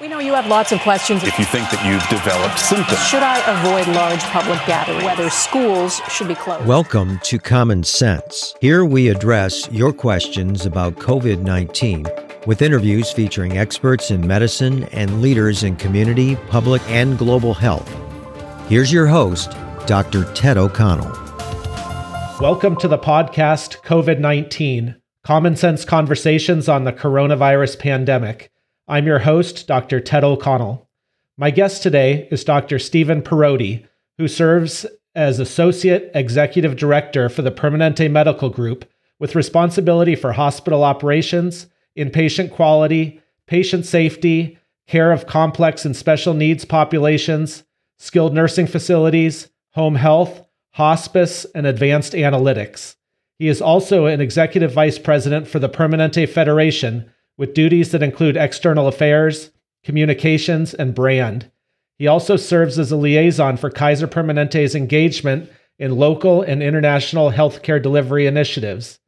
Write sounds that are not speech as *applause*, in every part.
We know you have lots of questions. If you think that you've developed symptoms, should I avoid large public gatherings? Whether schools should be closed? Welcome to Common Sense. Here we address your questions about COVID 19 with interviews featuring experts in medicine and leaders in community, public, and global health. Here's your host, Dr. Ted O'Connell. Welcome to the podcast COVID 19 Common Sense Conversations on the Coronavirus Pandemic. I'm your host, Dr. Ted O'Connell. My guest today is Dr. Stephen Parodi, who serves as Associate Executive Director for the Permanente Medical Group with responsibility for hospital operations, inpatient quality, patient safety, care of complex and special needs populations, skilled nursing facilities, home health, hospice, and advanced analytics. He is also an executive vice president for the Permanente Federation with duties that include external affairs, communications, and brand. He also serves as a liaison for Kaiser Permanente's engagement in local and international healthcare delivery initiatives.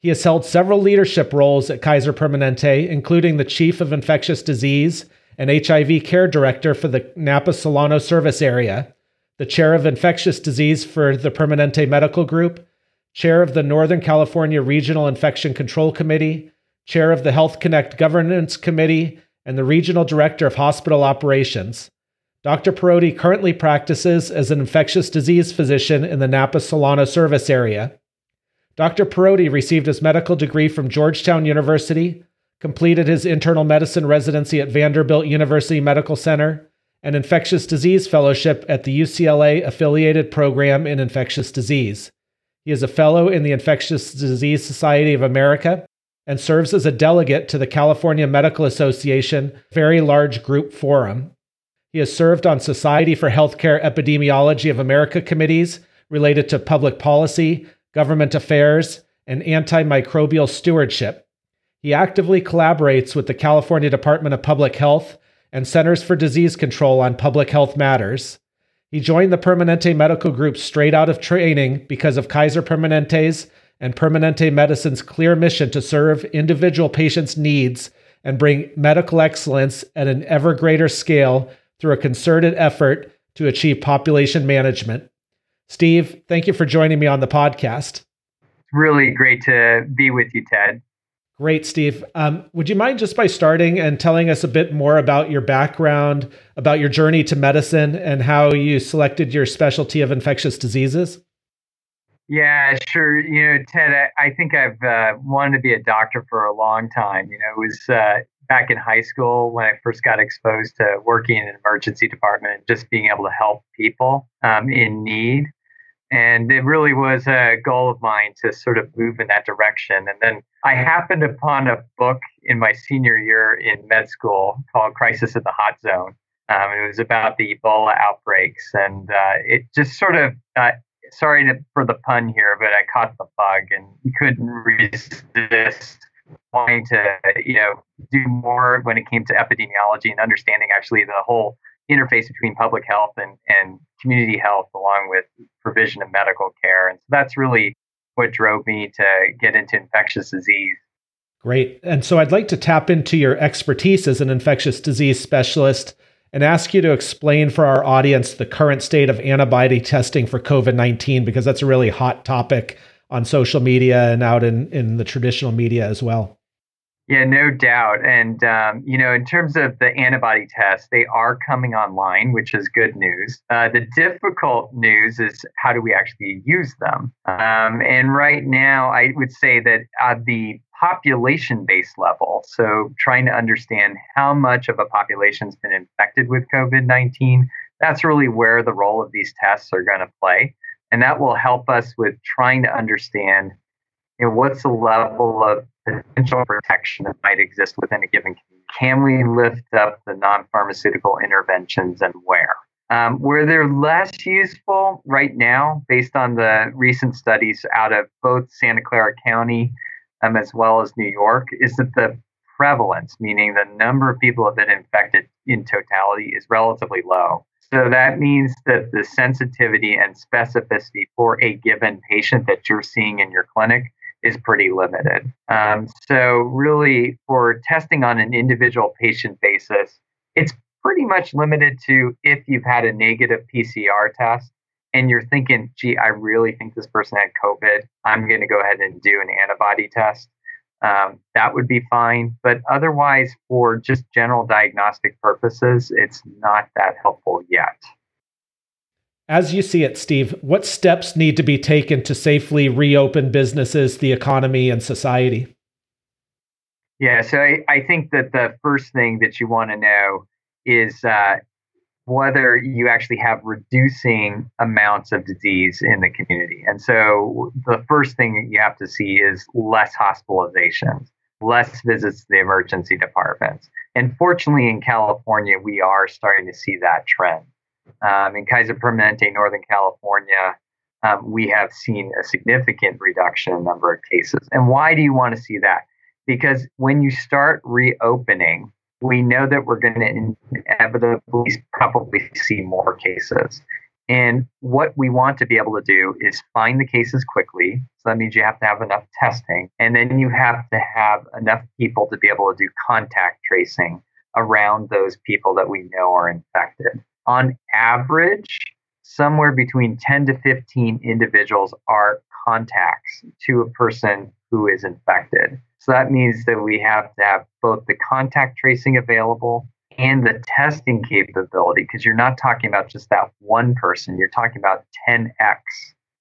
He has held several leadership roles at Kaiser Permanente, including the Chief of Infectious Disease and HIV Care Director for the Napa Solano service area, the Chair of Infectious Disease for the Permanente Medical Group, Chair of the Northern California Regional Infection Control Committee, chair of the Health Connect Governance Committee, and the regional director of hospital operations. Dr. Parodi currently practices as an infectious disease physician in the Napa Solano service area. Dr. Parodi received his medical degree from Georgetown University, completed his internal medicine residency at Vanderbilt University Medical Center, and infectious disease fellowship at the UCLA affiliated program in infectious disease. He is a fellow in the Infectious Disease Society of America and serves as a delegate to the California Medical Association Very Large Group Forum. He has served on Society for Healthcare Epidemiology of America committees related to public policy, government affairs, and antimicrobial stewardship. He actively collaborates with the California Department of Public Health and Centers for Disease Control on public health matters. He joined the Permanente Medical Group straight out of training because of Kaiser Permanente's and Permanente Medicine's clear mission to serve individual patients' needs and bring medical excellence at an ever greater scale through a concerted effort to achieve population management. Steve, thank you for joining me on the podcast. Really great to be with you, Ted. Great, Steve. Um, would you mind just by starting and telling us a bit more about your background, about your journey to medicine, and how you selected your specialty of infectious diseases? Yeah, sure. You know, Ted, I, I think I've uh, wanted to be a doctor for a long time. You know, it was uh, back in high school when I first got exposed to working in an emergency department and just being able to help people um, in need. And it really was a goal of mine to sort of move in that direction. And then I happened upon a book in my senior year in med school called Crisis in the Hot Zone. Um, it was about the Ebola outbreaks, and uh, it just sort of uh, sorry to, for the pun here, but I caught the bug and couldn't resist wanting to, you know, do more when it came to epidemiology and understanding actually the whole interface between public health and, and community health along with provision of medical care. And so that's really what drove me to get into infectious disease. Great. And so I'd like to tap into your expertise as an infectious disease specialist and ask you to explain for our audience the current state of antibody testing for COVID 19, because that's a really hot topic on social media and out in, in the traditional media as well. Yeah, no doubt. And, um, you know, in terms of the antibody tests, they are coming online, which is good news. Uh, the difficult news is how do we actually use them? Um, and right now, I would say that uh, the population based level. So, trying to understand how much of a population's been infected with COVID 19, that's really where the role of these tests are going to play. And that will help us with trying to understand you know, what's the level of potential protection that might exist within a given community. Can we lift up the non pharmaceutical interventions and where? Um, where they're less useful right now, based on the recent studies out of both Santa Clara County um, as well as New York, is that the prevalence, meaning the number of people have been infected in totality, is relatively low. So that means that the sensitivity and specificity for a given patient that you're seeing in your clinic is pretty limited. Um, so, really, for testing on an individual patient basis, It's pretty much limited to if you've had a negative PCR test and you're thinking, gee, I really think this person had COVID, I'm going to go ahead and do an antibody test. Um, that would be fine. But otherwise, for just general diagnostic purposes, it's not that helpful yet. As you see it, Steve, what steps need to be taken to safely reopen businesses, the economy, and society? Yeah, so I, I think that the first thing that you want to know is uh, whether you actually have reducing amounts of disease in the community. And so the first thing you have to see is less hospitalizations, less visits to the emergency departments. And fortunately, in California, we are starting to see that trend. Um, in Kaiser Permanente, Northern California, um, we have seen a significant reduction in number of cases. And why do you want to see that? Because when you start reopening, we know that we're going to inevitably probably see more cases. And what we want to be able to do is find the cases quickly. So that means you have to have enough testing. And then you have to have enough people to be able to do contact tracing around those people that we know are infected. On average, somewhere between 10 to 15 individuals are contacts to a person who is infected. So that means that we have to have both the contact tracing available and the testing capability because you're not talking about just that one person, you're talking about 10x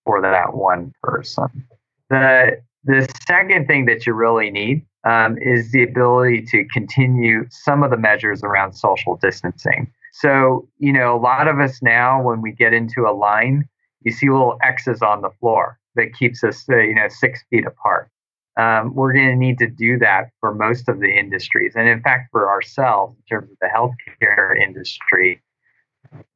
for that one person. The, the second thing that you really need um, is the ability to continue some of the measures around social distancing. So, you know, a lot of us now, when we get into a line, you see little X's on the floor that keeps us, uh, you know, six feet apart um, we're going to need to do that for most of the industries. And in fact, for ourselves, in terms of the healthcare industry,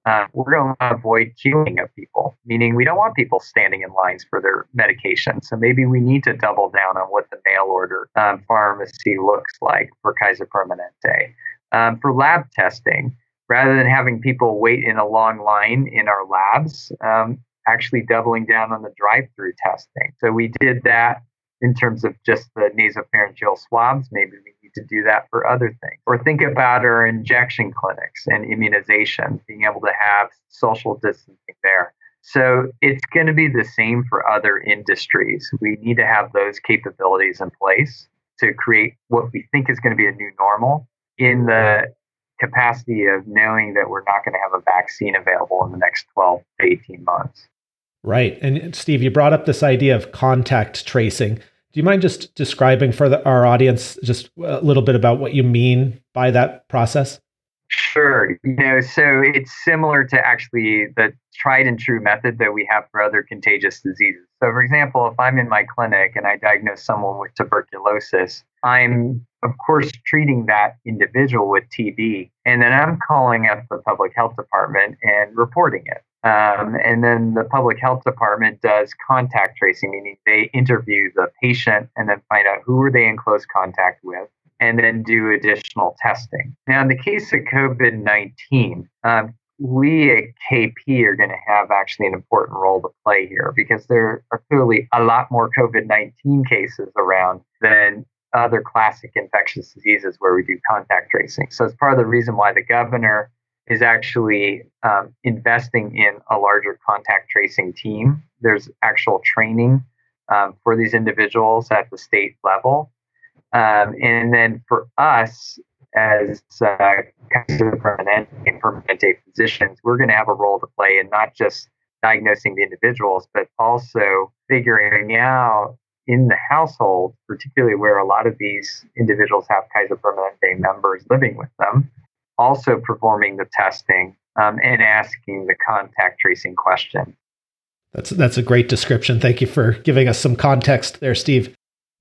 uh, we're going to avoid queuing of people, meaning we don't want people standing in lines for their medication. So maybe we need to double down on what the mail order um, pharmacy looks like for Kaiser Permanente. Um, for lab testing, rather than having people wait in a long line in our labs, um, actually doubling down on the drive through testing. So we did that in terms of just the nasopharyngeal swabs. Maybe we need to do that for other things. Or think about our injection clinics and immunization, being able to have social distancing there. So it's going to be the same for other industries. We need to have those capabilities in place to create what we think is going to be a new normal in the capacity of knowing that we're not going to have a vaccine available in the next 12 to 18 months. Right. And Steve, you brought up this idea of contact tracing. Do you mind just describing for the, our audience just a little bit about what you mean by that process? Sure. You know, so it's similar to actually the tried and true method that we have for other contagious diseases. So, for example, if I'm in my clinic and I diagnose someone with tuberculosis, I'm, of course, treating that individual with TB, and then I'm calling up the public health department and reporting it. Um, and then the public health department does contact tracing, meaning they interview the patient and then find out who are they in close contact with, and then do additional testing. Now, in the case of COVID 19, um, we at KP are going to have actually an important role to play here because there are clearly a lot more COVID 19 cases around than other classic infectious diseases where we do contact tracing. So it's part of the reason why the governor is actually um, investing in a larger contact tracing team. There's actual training um, for these individuals at the state level. Um, and then for us as uh, permanent and Permanente physicians, we're going to have a role to play in not just diagnosing the individuals, but also figuring out in the household, particularly where a lot of these individuals have Kaiser Permanente members living with them, also performing the testing um, and asking the contact tracing question. That's that's a great description. Thank you for giving us some context there, Steve.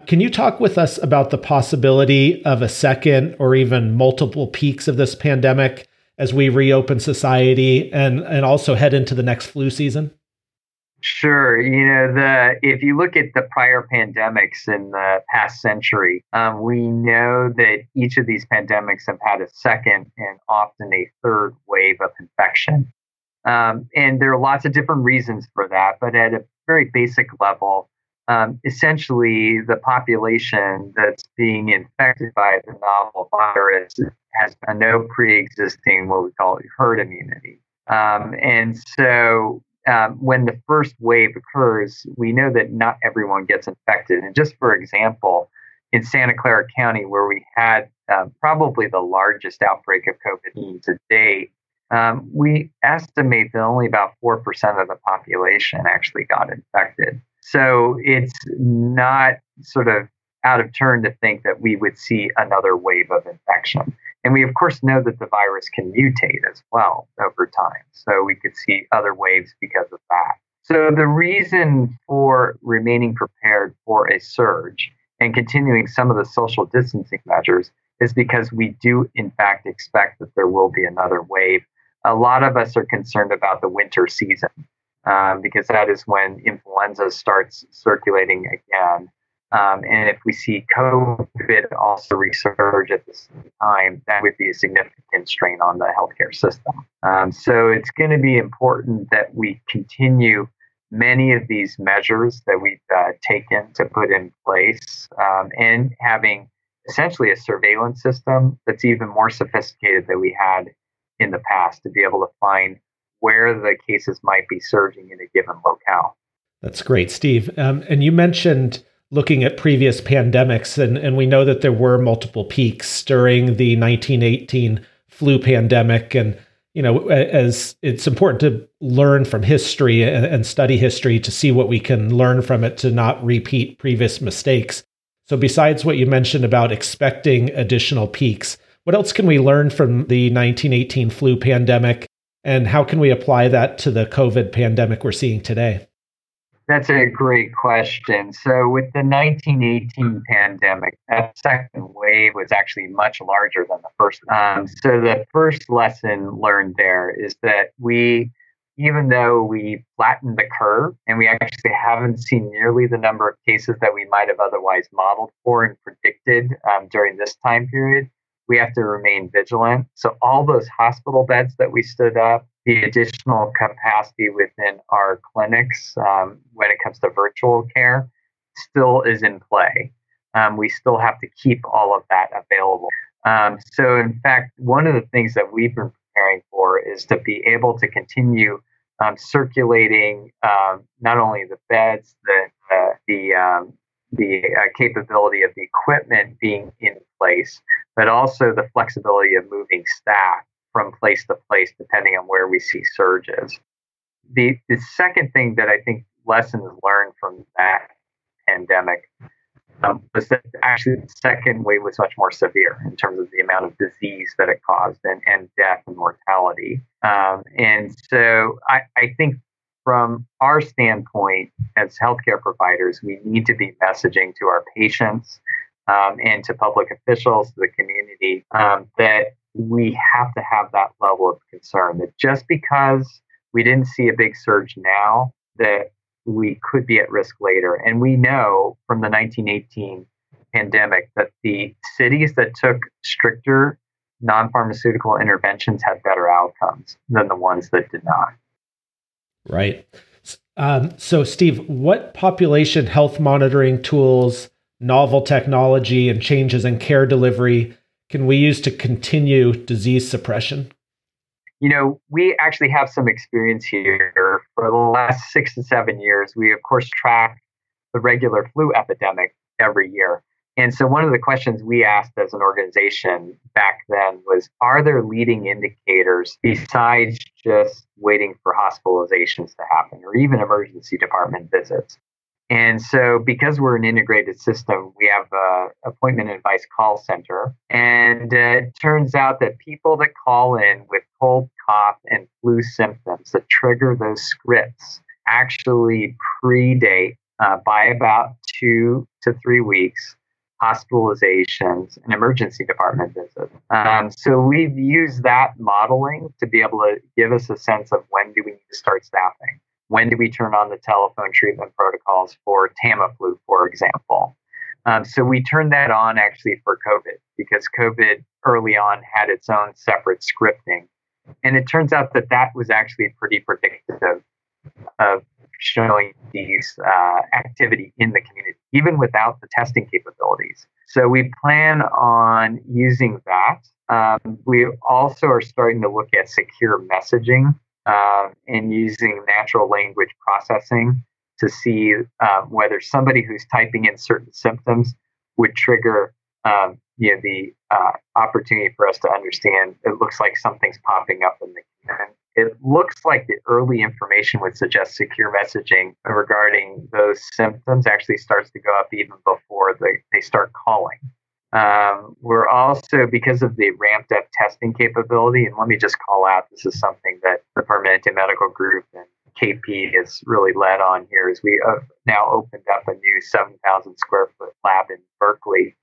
Can you talk with us about the possibility of a second or even multiple peaks of this pandemic as we reopen society and, and also head into the next flu season? Sure. You know, the if you look at the prior pandemics in the past century, um, we know that each of these pandemics have had a second and often a third wave of infection. Um, and there are lots of different reasons for that, but at a very basic level, um, essentially the population that's being infected by the novel virus has no pre-existing what we call herd immunity. Um, and so um, when the first wave occurs, we know that not everyone gets infected. And just for example, in Santa Clara County, where we had uh, probably the largest outbreak of COVID to date, um, we estimate that only about 4% of the population actually got infected. So it's not sort of out of turn to think that we would see another wave of infection. And we, of course, know that the virus can mutate as well over time. So we could see other waves because of that. So the reason for remaining prepared for a surge and continuing some of the social distancing measures is because we do, in fact, expect that there will be another wave. A lot of us are concerned about the winter season um, because that is when influenza starts circulating again. Um, and if we see COVID also resurge at the same time, that would be a significant strain on the healthcare system. Um, so it's going to be important that we continue many of these measures that we've uh, taken to put in place um, and having essentially a surveillance system that's even more sophisticated than we had in the past to be able to find where the cases might be surging in a given locale. That's great, Steve. Um, and you mentioned looking at previous pandemics, and, and we know that there were multiple peaks during the 1918 flu pandemic. And, you know, as it's important to learn from history and, and study history to see what we can learn from it to not repeat previous mistakes. So, besides what you mentioned about expecting additional peaks, what else can we learn from the 1918 flu pandemic? And how can we apply that to the COVID pandemic we're seeing today? That's a great question. So, with the 1918 pandemic, that second wave was actually much larger than the first. Um, so, the first lesson learned there is that we, even though we flattened the curve and we actually haven't seen nearly the number of cases that we might have otherwise modeled for and predicted um, during this time period, we have to remain vigilant. So, all those hospital beds that we stood up, the additional capacity within our clinics um, when it comes to virtual care still is in play. Um, we still have to keep all of that available. Um, so, in fact, one of the things that we've been preparing for is to be able to continue um, circulating um, not only the beds, the uh, the um, the uh, capability of the equipment being in place, but also the flexibility of moving staff from place to place depending on where we see surges. The, the second thing that I think lessons learned from that pandemic um, was that actually the second wave was much more severe in terms of the amount of disease that it caused and, and death and mortality. Um, and so I, I think from our standpoint as healthcare providers, we need to be messaging to our patients um, and to public officials, to the community, um, that we have to have that level of concern that just because we didn't see a big surge now, that we could be at risk later. And we know from the 1918 pandemic that the cities that took stricter non pharmaceutical interventions had better outcomes than the ones that did not. Right. Um, so, Steve, what population health monitoring tools, novel technology, and changes in care delivery can we use to continue disease suppression? You know, we actually have some experience here. For the last six to seven years, we, of course, track the regular flu epidemic every year. And so, one of the questions we asked as an organization back then was Are there leading indicators besides just waiting for hospitalizations to happen or even emergency department visits? And so, because we're an integrated system, we have a appointment advice call center. And uh, it turns out that people that call in with cold, cough, and flu symptoms that trigger those scripts actually predate uh, by about two to three weeks hospitalizations and emergency department visits. Um, so we've used that modeling to be able to give us a sense of when do we need to start staffing. When do we turn on the telephone treatment protocols for Tamiflu, for example? Um, so we turned that on actually for COVID because COVID early on had its own separate scripting. And it turns out that that was actually pretty predictive of showing these uh, activity in the community, even without the testing capabilities. So we plan on using that. Um, we also are starting to look at secure messaging uh, and using natural language processing to see um, whether somebody who's typing in certain symptoms would trigger um, you know, the uh, opportunity for us to understand it looks like something's popping up in the it looks like the early information would suggest secure messaging regarding those symptoms actually starts to go up even before they, they start calling. Um, we're also, because of the ramped up testing capability, and let me just call out this is something that the Permanente Medical Group and KP has really led on here, is we have now opened up a new 7,000 square foot lab in Berkeley.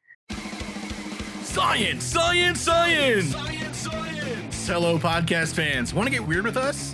Science, science, science! Science, science! Hello, podcast fans. Want to get weird with us?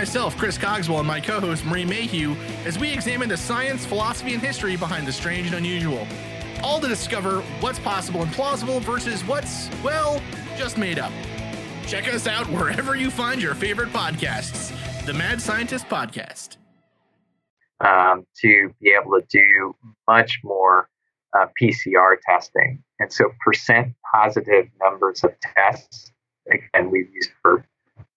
Myself, Chris Cogswell, and my co host, Marie Mayhew, as we examine the science, philosophy, and history behind the strange and unusual. All to discover what's possible and plausible versus what's, well, just made up. Check us out wherever you find your favorite podcasts. The Mad Scientist Podcast. Um, to be able to do much more uh, PCR testing. And so, percent positive numbers of tests, again, we've used for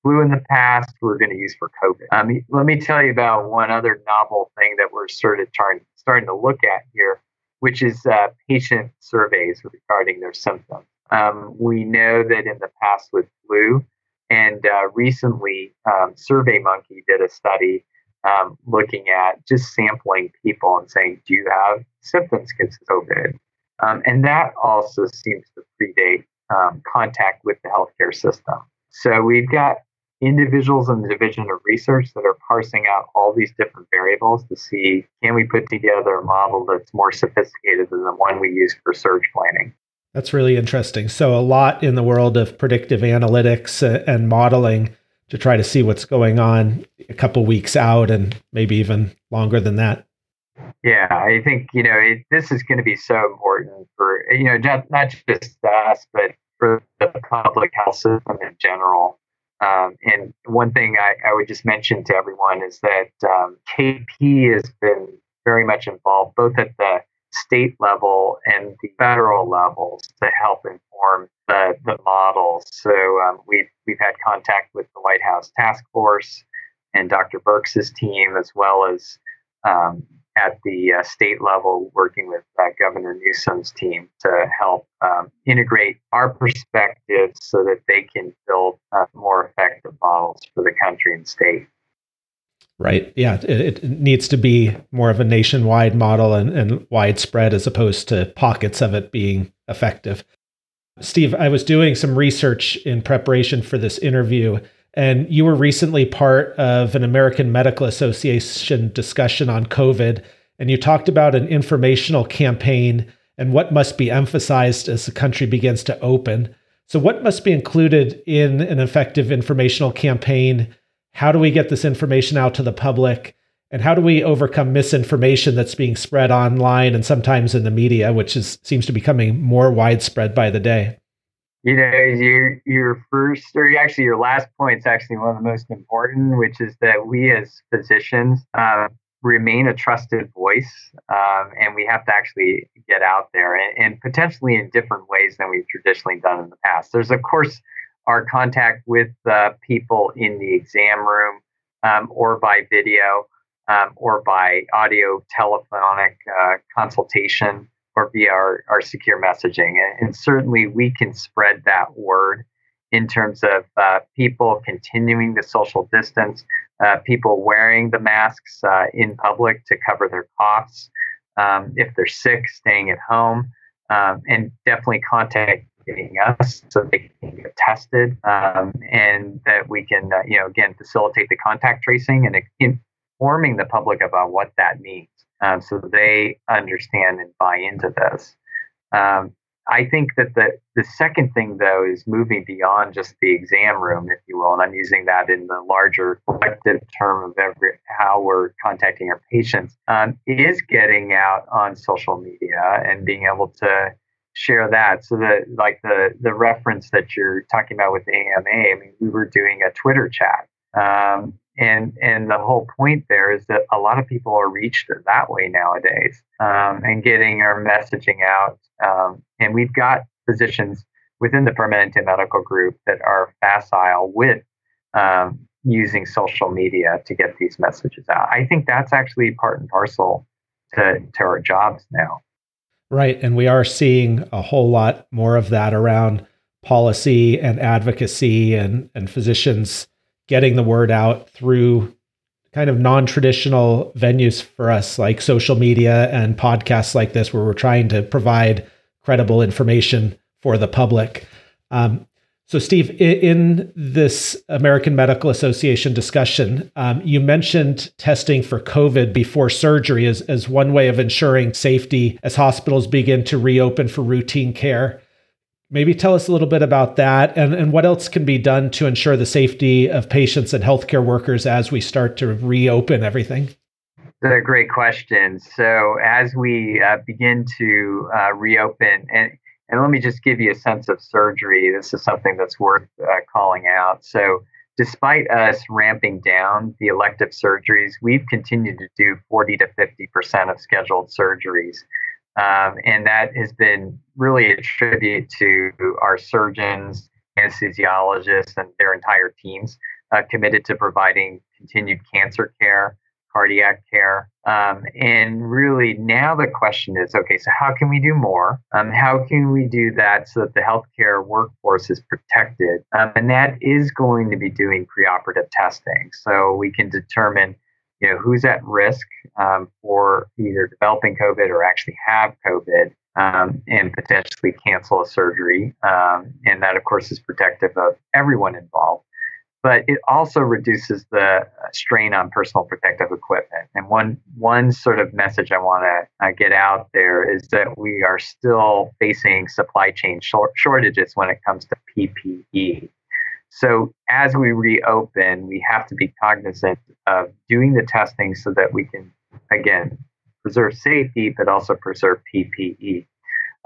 flu in the past, we're going to use for COVID. Um, let me tell you about one other novel thing that we're sort of trying, starting to look at here, which is uh, patient surveys regarding their symptoms. Um, we know that in the past with flu, and uh, recently, um, SurveyMonkey did a study um, looking at just sampling people and saying, Do you have symptoms because of COVID? Um, and that also seems to predate um, contact with the healthcare system. So we've got individuals in the division of research that are parsing out all these different variables to see can we put together a model that's more sophisticated than the one we use for surge planning. That's really interesting. So, a lot in the world of predictive analytics uh, and modeling to try to see what's going on a couple weeks out and maybe even longer than that. Yeah, I think you know it, this is going to be so important for you know not not just us, but for the public health system in general. Um, and one thing I, I, would just mention to everyone is that um, KP has been very much involved both at the state level and the federal levels to help inform the, the models. So um, we've we've had contact with the White House Task Force and Dr. Birx's team, as well as um, at the uh, state level, working with uh, Governor Newsom's team to help um, integrate our perspectives so that they can build uh, more effective models for the country and state. Right. Yeah. It, it, needs to be more of a nationwide model and, and widespread as opposed to pockets of it being effective. Steve, I was doing some research in preparation for this interview, and you were recently part of an American Medical Association discussion on COVID, and you talked about an informational campaign and what must be emphasized as the country begins to open. So, what must be included in an effective informational campaign? How do we get this information out to the public? And how do we overcome misinformation that's being spread online and sometimes in the media, which is seems to be becoming more widespread by the day? You know, your your first or actually your last point is actually one of the most important, which is that we as physicians uh, remain a trusted voice, um, and we have to actually get out there and, and potentially in different ways than we've traditionally done in the past. There's of course our contact with uh, people in the exam room um, or by video um, or by audio telephonic uh, consultation or via our, our secure messaging. And, certainly we can spread that word in terms of uh, people continuing the social distance, uh, people wearing the masks uh, in public to cover their coughs. Um, if they're sick, staying at home, um, and definitely contacting us so they can get tested um, and that we can, uh, you know, again, facilitate the contact tracing and informing the public about what that means. Um, so they understand and buy into this. Um, I think that the, the second thing, though, is moving beyond just the exam room, if you will, and I'm using that in the larger collective term of every, how we're contacting our patients, um, is getting out on social media and being able to share that. So that, like the the reference that you're talking about with AMA, I mean, we were doing a Twitter chat, um, and and the whole point there is that a lot of people are reached that way nowadays, um, and getting our messaging out. Um, and we've got physicians within the Permanente Medical Group that are facile with um, using social media to get these messages out. I think that's actually part and parcel to, to our jobs now. Right. And we are seeing a whole lot more of that around policy and advocacy and, and physicians getting the word out through kind of non-traditional venues for us like social media and podcasts like this where we're trying to provide credible information for the public. Um, so steve in this american medical association discussion um, you mentioned testing for covid before surgery as, as one way of ensuring safety as hospitals begin to reopen for routine care Maybe tell us a little bit about that and, and what else can be done to ensure the safety of patients and healthcare workers as we start to reopen everything. A great question. So, as we uh, begin to uh, reopen, and, and let me just give you a sense of surgery, this is something that's worth uh, calling out. So, despite us ramping down the elective surgeries, we've continued to do 40 to 50% of scheduled surgeries. Um, and that has been really a tribute to our surgeons, anesthesiologists, and their entire teams uh, committed to providing continued cancer care, cardiac care. Um, and really, now the question is okay, so how can we do more? Um, how can we do that so that the healthcare workforce is protected? Um, and that is going to be doing preoperative testing. So we can determine you know, who's at risk um, for either developing COVID or actually have COVID um, and potentially cancel a surgery. Um, and that, of course, is protective of everyone involved. But it also reduces the strain on personal protective equipment. And one one sort of message I want to uh, get out there is that we are still facing supply chain short- shortages when it comes to PPE. So as we reopen, we have to be cognizant of doing the testing so that we can, again, preserve safety, but also preserve PPE.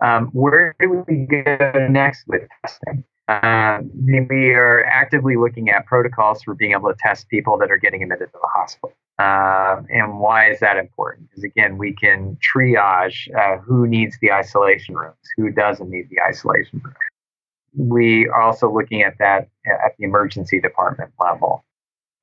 Um, where do we go next with testing? Um, we are actively looking at protocols for being able to test people that are getting admitted to the hospital. Uh, and why is that important? Because again, we can triage uh, who needs the isolation rooms, who doesn't need the isolation room we are also looking at that at the emergency department level.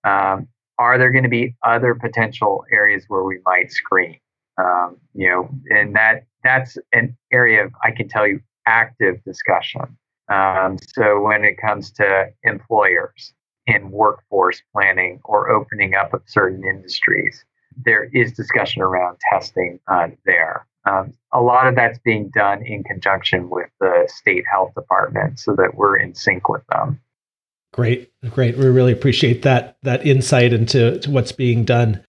Um, are there going to be other potential areas where we might screen? Um, you know, and that that's an area of I can tell you active discussion. Um, so when it comes to employers in workforce planning or opening up of certain industries, there is discussion around testing uh, there. Um, a lot of that's being done in conjunction with the state health department so that we're in sync with them. Great, great. We really appreciate that that insight into what's being done.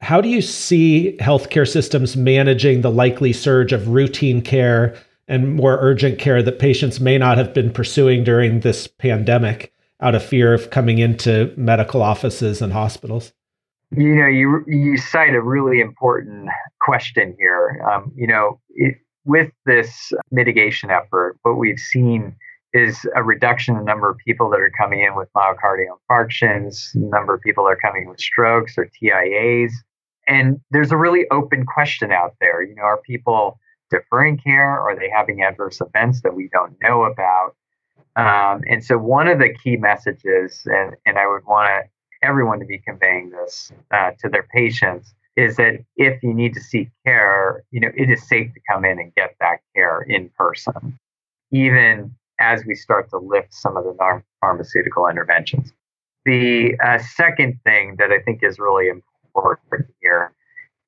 How do you see healthcare systems managing the likely surge of routine care and more urgent care that patients may not have been pursuing during this pandemic out of fear of coming into medical offices and hospitals? You know, you you cite a really important question here. Um, you know, it, with this mitigation effort, what we've seen is a reduction in the number of people that are coming in with myocardial infarctions, number of people that are coming with strokes or TIAs. And there's a really open question out there. You know, are people deferring care? Are they having adverse events that we don't know about? Um, and so, one of the key messages, and, and I would want everyone to be conveying this uh, to their patients is that if you need to seek care, you know, it is safe to come in and get that care in person, even as we start to lift some of the non-pharmaceutical interventions. The uh, second thing that I think is really important here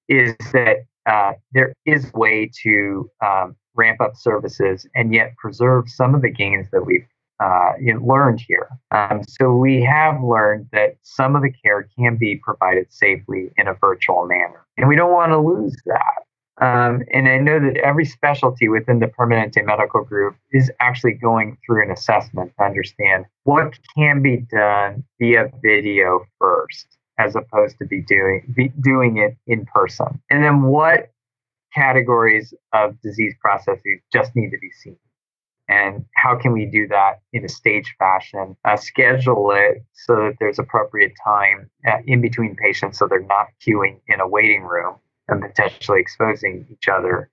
is that uh, there is a way to um, ramp up services and yet preserve some of the gains that we've uh, learned here. Um, so we have learned that some of the care can be provided safely in a virtual manner, and we don't want to lose that. Um, and I know that every specialty within the Permanente medical group is actually going through an assessment to understand what can be done via video first, as opposed to be doing be doing it in person, and then what categories of disease processes just need to be seen and how can we do that in a staged fashion? Uh, schedule it so that there's appropriate time uh, in between patients so they're not queuing in a waiting room and potentially exposing each other.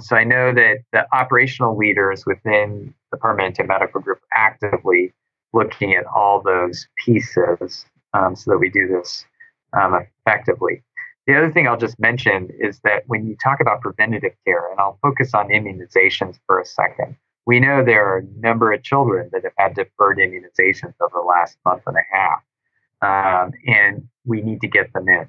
So i know that the operational leaders within the Permanente medical group are actively looking at all those pieces um, so that we do this um, effectively. The other thing I'll just mention is that when you talk about preventative care, and I'll focus on immunizations for a second, we know there are a number of children that have had deferred immunizations over the last month and a half, um, and we need to get them in.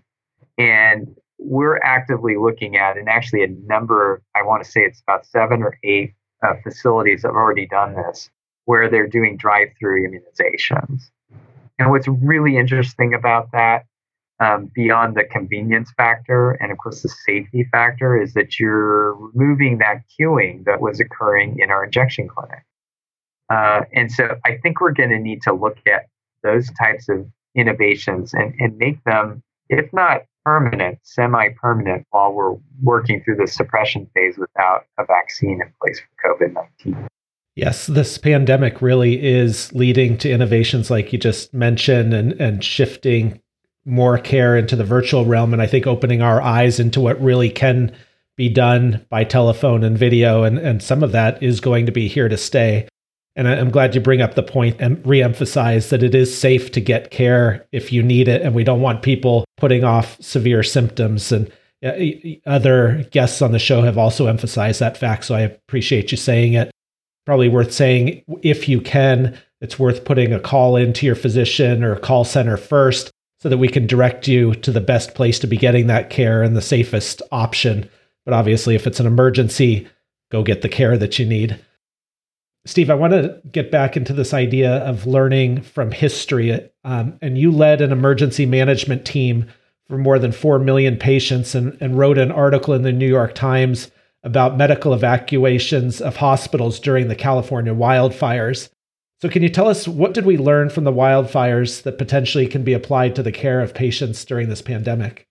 And we're actively looking at, and actually a number, I want to say it's about seven or eight uh, facilities have already done this, where they're doing drive-through immunizations. And what's really interesting about that um, beyond the convenience factor and of course the safety factor is that you're removing that queuing that was occurring in our injection clinic. Uh, and so i think we're going to need to look at those types of innovations and, and make them if not permanent semi-permanent while we're working through the suppression phase without a vaccine in place for covid-19 Yes, this pandemic really is leading to innovations like you just mentioned and, and shifting more care into the virtual realm and I think opening our eyes into what really can be done by telephone and video and, and some of that is going to be here to stay. And I'm glad you bring up the point and reemphasize that it is safe to get care if you need it. And we don't want people putting off severe symptoms. And uh, other guests on the show have also emphasized that fact. So I appreciate you saying it. Probably worth saying if you can, it's worth putting a call into your physician or call center first so that we can direct you to the best place to be getting that care and the safest option. But obviously, if it's an emergency, go get the care that you need. Steve, I want to get back into this idea of learning from history. Um, and you led an emergency management team for more than 4 million patients and, and wrote an article in the New York Times about medical evacuations of hospitals during the California wildfires. So, can you tell us what did we learn from the wildfires that potentially can be applied to the care of patients during this pandemic?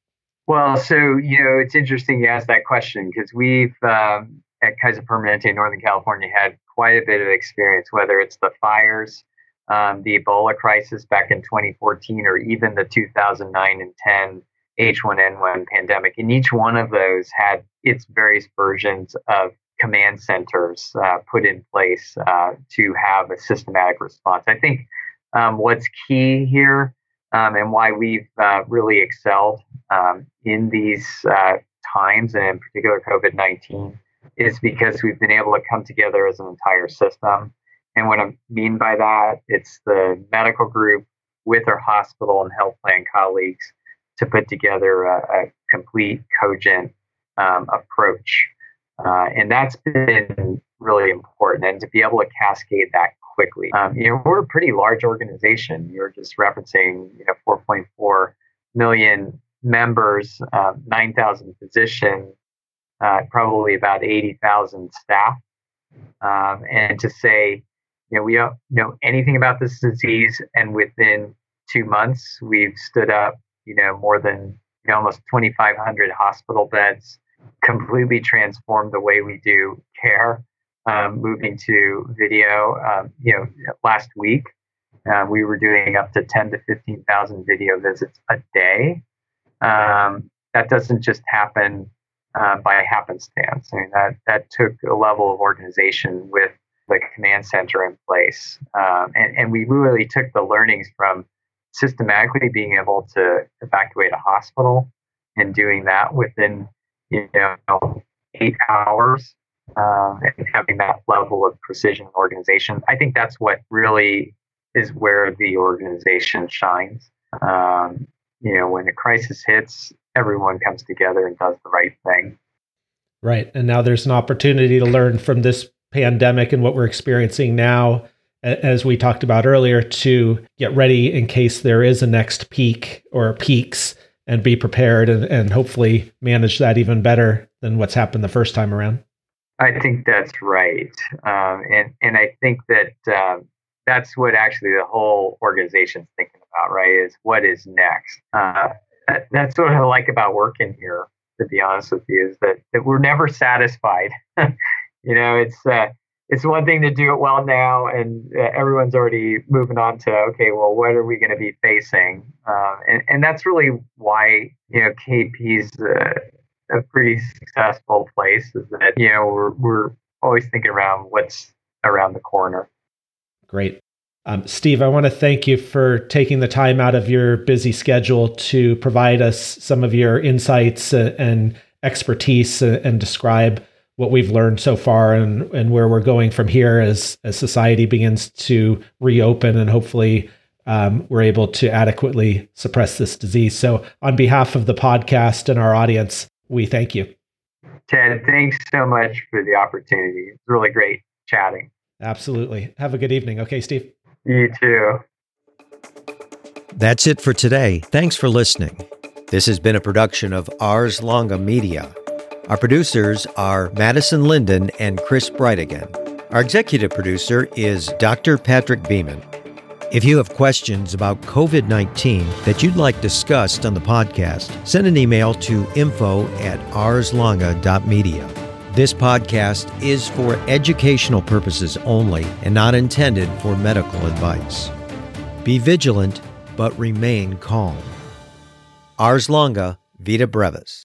Well, so you know, it's interesting you ask that question because we've um, at Kaiser Permanente in Northern California had quite a bit of experience, whether it's the fires, um, the Ebola crisis back in 2014, or even the 2009 and 10 H1N1 pandemic. And each one of those had its various versions of command centers uh, put in place uh, to have a systematic response. I think um, what's key here um, and why we've uh, really excelled um, in these uh, times, and in particular COVID 19, is because we've been able to come together as an entire system. And what I mean by that, it's the medical group with our hospital and health plan colleagues to put together a, a complete, cogent um, approach uh, and that's been really important. And to be able to cascade that quickly. Um, you know, we're a pretty large organization. You're just referencing, you know, 4.4 million members, uh, 9,000 physicians, uh, probably about 80,000 staff. Um, and to say, you know, we don't know anything about this disease, and within two months, we've stood up, you know, more than you know, almost 2,500 hospital beds completely transformed the way we do care. Um, moving to video, um, you know, last week uh, we were doing up to ten to fifteen thousand video visits a day. Um, that doesn't just happen uh, by happenstance. I mean, that that took a level of organization with the command center in place, um, and and we really took the learnings from systematically being able to evacuate a hospital and doing that within you know, eight hours um, and having that level of precision organization. I think that's what really is where the organization shines. Um, you know, when a crisis hits, everyone comes together and does the right thing. Right. And now there's an opportunity to learn from this pandemic and what we're experiencing now as we talked about earlier, to get ready in case there is a next peak or peaks and be prepared and, and hopefully manage that even better than what's happened the first time around. I think that's right. Um, and, and I think that um, that's what actually the whole organization's thinking about, right? Is what is next? Uh, that, that's what I like about working here, to be honest with you, is that, that we're never satisfied. *laughs* you know, it's, uh, it's one thing to do it well now, and uh, everyone's already moving on to okay, well, what are we going to be facing? Uh, and and that's really why you know KP's a, a pretty successful place. Is that you know we're we're always thinking around what's around the corner. Great. Um, Steve, I want to thank you for taking the time out of your busy schedule to provide us some of your insights uh, and expertise uh, and describe what we've learned so far and and where we're going from here as as society begins to reopen and hopefully um, we're able to adequately suppress this disease. So, on behalf of the podcast and our audience, we thank you. Ted, thanks so much for the opportunity. It's really great chatting. Absolutely. Have a good evening. Okay, Steve. You too. That's it for today. Thanks for listening. This has been a production of Ars Longa Media. Our producers are Madison Linden and Chris Brightigan. Our executive producer is Dr. Patrick Beeman. If you have questions about COVID 19 that you'd like discussed on the podcast, send an email to info at arslonga.media. This podcast is for educational purposes only and not intended for medical advice. Be vigilant, but remain calm. Ars Longa, Vita Brevis.